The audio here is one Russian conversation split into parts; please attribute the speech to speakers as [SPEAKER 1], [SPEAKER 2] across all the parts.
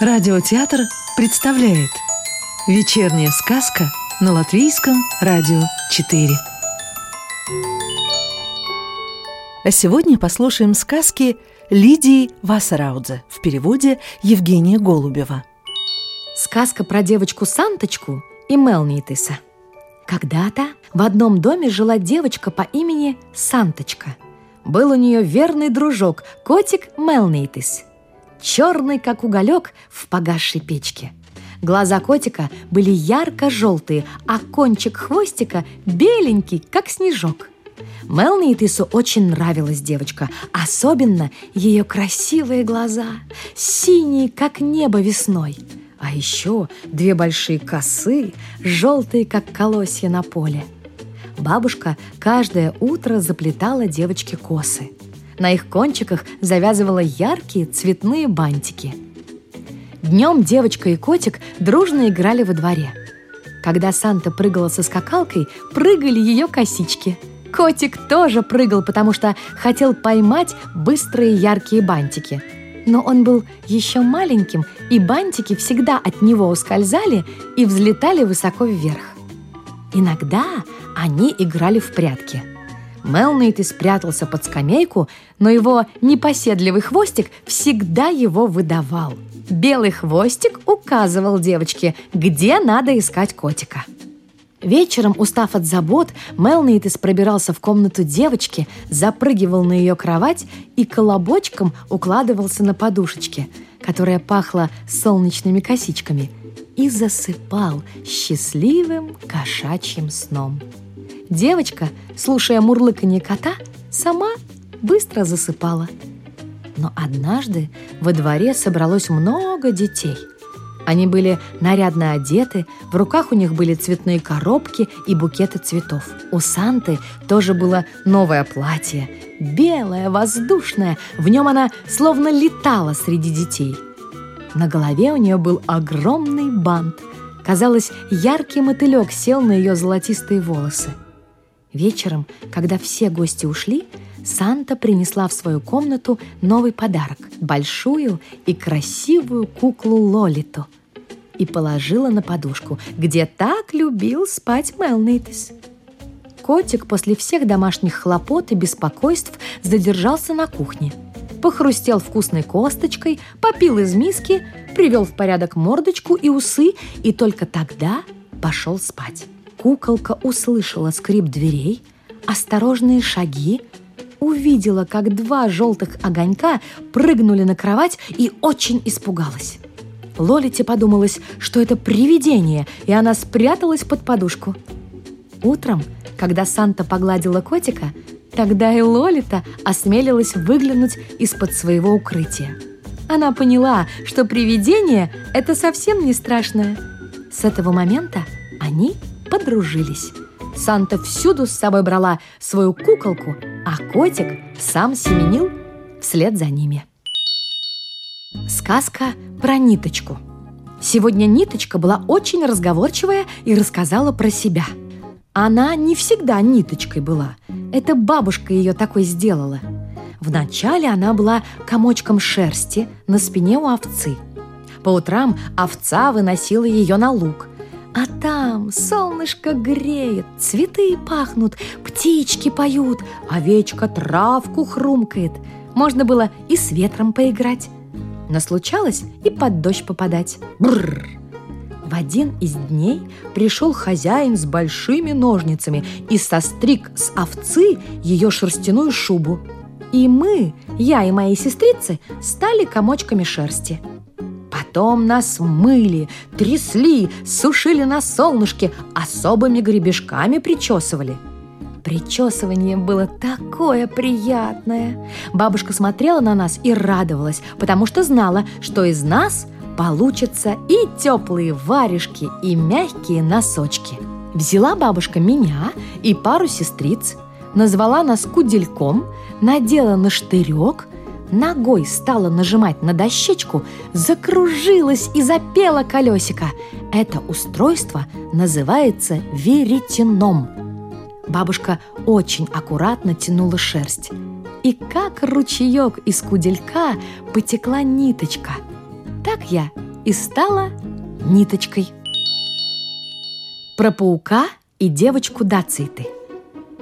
[SPEAKER 1] Радиотеатр представляет Вечерняя сказка на Латвийском радио 4 А сегодня послушаем сказки Лидии Вассараудзе в переводе Евгения Голубева
[SPEAKER 2] Сказка про девочку Санточку и Мелнитиса. Когда-то в одном доме жила девочка по имени Санточка. Был у нее верный дружок, котик Мелнитис. Черный, как уголек в погасшей печке. Глаза котика были ярко-желтые, а кончик хвостика беленький, как снежок. Мелнитису очень нравилась девочка, особенно ее красивые глаза, синие, как небо весной – а еще две большие косы, желтые, как колосья на поле. Бабушка каждое утро заплетала девочке косы. На их кончиках завязывала яркие цветные бантики. Днем девочка и котик дружно играли во дворе. Когда Санта прыгала со скакалкой, прыгали ее косички. Котик тоже прыгал, потому что хотел поймать быстрые яркие бантики – но он был еще маленьким, и бантики всегда от него ускользали и взлетали высоко вверх. Иногда они играли в прятки. Мелнейт спрятался под скамейку, но его непоседливый хвостик всегда его выдавал. Белый хвостик указывал девочке, где надо искать котика. Вечером, устав от забот, Мелнейтис пробирался в комнату девочки, запрыгивал на ее кровать и колобочком укладывался на подушечке, которая пахла солнечными косичками, и засыпал счастливым кошачьим сном. Девочка, слушая мурлыканье кота, сама быстро засыпала. Но однажды во дворе собралось много детей – они были нарядно одеты, в руках у них были цветные коробки и букеты цветов. У Санты тоже было новое платье, белое, воздушное, в нем она словно летала среди детей. На голове у нее был огромный бант. Казалось, яркий мотылек сел на ее золотистые волосы. Вечером, когда все гости ушли, Санта принесла в свою комнату новый подарок – большую и красивую куклу Лолиту – и положила на подушку, где так любил спать Мелнейтис. Котик после всех домашних хлопот и беспокойств задержался на кухне. Похрустел вкусной косточкой, попил из миски, привел в порядок мордочку и усы, и только тогда пошел спать. Куколка услышала скрип дверей, осторожные шаги, увидела, как два желтых огонька прыгнули на кровать и очень испугалась. Лолите подумалось, что это привидение, и она спряталась под подушку. Утром, когда Санта погладила котика, тогда и Лолита осмелилась выглянуть из-под своего укрытия. Она поняла, что привидение – это совсем не страшное. С этого момента они подружились. Санта всюду с собой брала свою куколку, а котик сам семенил вслед за ними. Сказка про ниточку. Сегодня ниточка была очень разговорчивая и рассказала про себя. Она не всегда ниточкой была. Это бабушка ее такой сделала. Вначале она была комочком шерсти на спине у овцы. По утрам овца выносила ее на луг. А там солнышко греет, цветы пахнут, птички поют, овечка травку хрумкает. Можно было и с ветром поиграть но случалось и под дождь попадать. Бррр! В один из дней пришел хозяин с большими ножницами и состриг с овцы ее шерстяную шубу. И мы, я и мои сестрицы, стали комочками шерсти. Потом нас мыли, трясли, сушили на солнышке, особыми гребешками причесывали – Причесывание было такое приятное. Бабушка смотрела на нас и радовалась, потому что знала, что из нас получатся и теплые варежки, и мягкие носочки. Взяла бабушка меня и пару сестриц, назвала нас кудельком, надела на штырек, ногой стала нажимать на дощечку, закружилась и запела колесико. Это устройство называется веретеном – Бабушка очень аккуратно тянула шерсть. И как ручеек из куделька потекла ниточка. Так я и стала ниточкой. Про паука и девочку Дациты.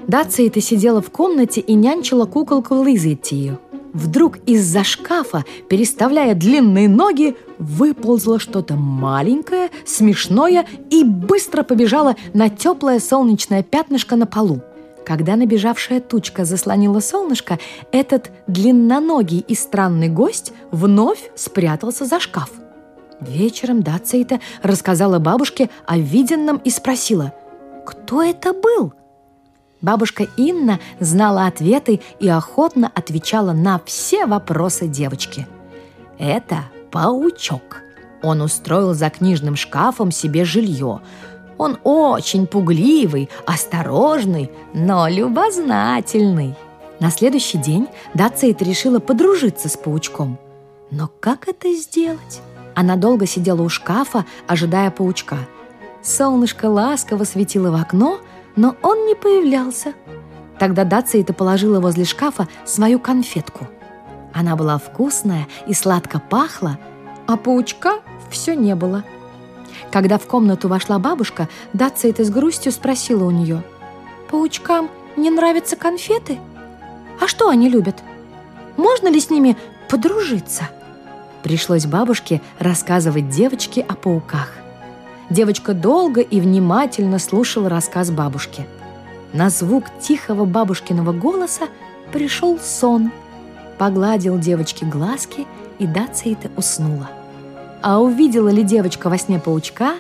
[SPEAKER 2] Дацита сидела в комнате и нянчила куколку Лизеттию. Вдруг из-за шкафа, переставляя длинные ноги, выползло что-то маленькое, смешное и быстро побежало на теплое солнечное пятнышко на полу. Когда набежавшая тучка заслонила солнышко, этот длинноногий и странный гость вновь спрятался за шкаф. Вечером Дацейта рассказала бабушке о виденном и спросила, «Кто это был?» Бабушка Инна знала ответы и охотно отвечала на все вопросы девочки. «Это паучок. Он устроил за книжным шкафом себе жилье. Он очень пугливый, осторожный, но любознательный». На следующий день Дацейт решила подружиться с паучком. Но как это сделать? Она долго сидела у шкафа, ожидая паучка. Солнышко ласково светило в окно, но он не появлялся. Тогда Дацейта положила возле шкафа свою конфетку. Она была вкусная и сладко пахла, а паучка все не было. Когда в комнату вошла бабушка, Дацейта с грустью спросила у нее, «Паучкам не нравятся конфеты? А что они любят? Можно ли с ними подружиться?» Пришлось бабушке рассказывать девочке о пауках. Девочка долго и внимательно слушала рассказ бабушки. На звук тихого бабушкиного голоса пришел сон. Погладил девочке глазки, и Дацейта уснула. А увидела ли девочка во сне паучка,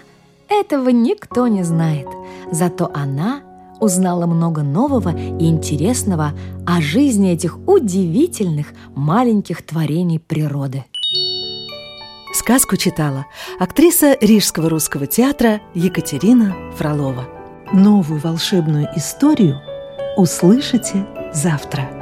[SPEAKER 2] этого никто не знает. Зато она узнала много нового и интересного о жизни этих удивительных маленьких творений природы.
[SPEAKER 1] Сказку читала актриса Рижского русского театра Екатерина Фролова. Новую волшебную историю услышите завтра.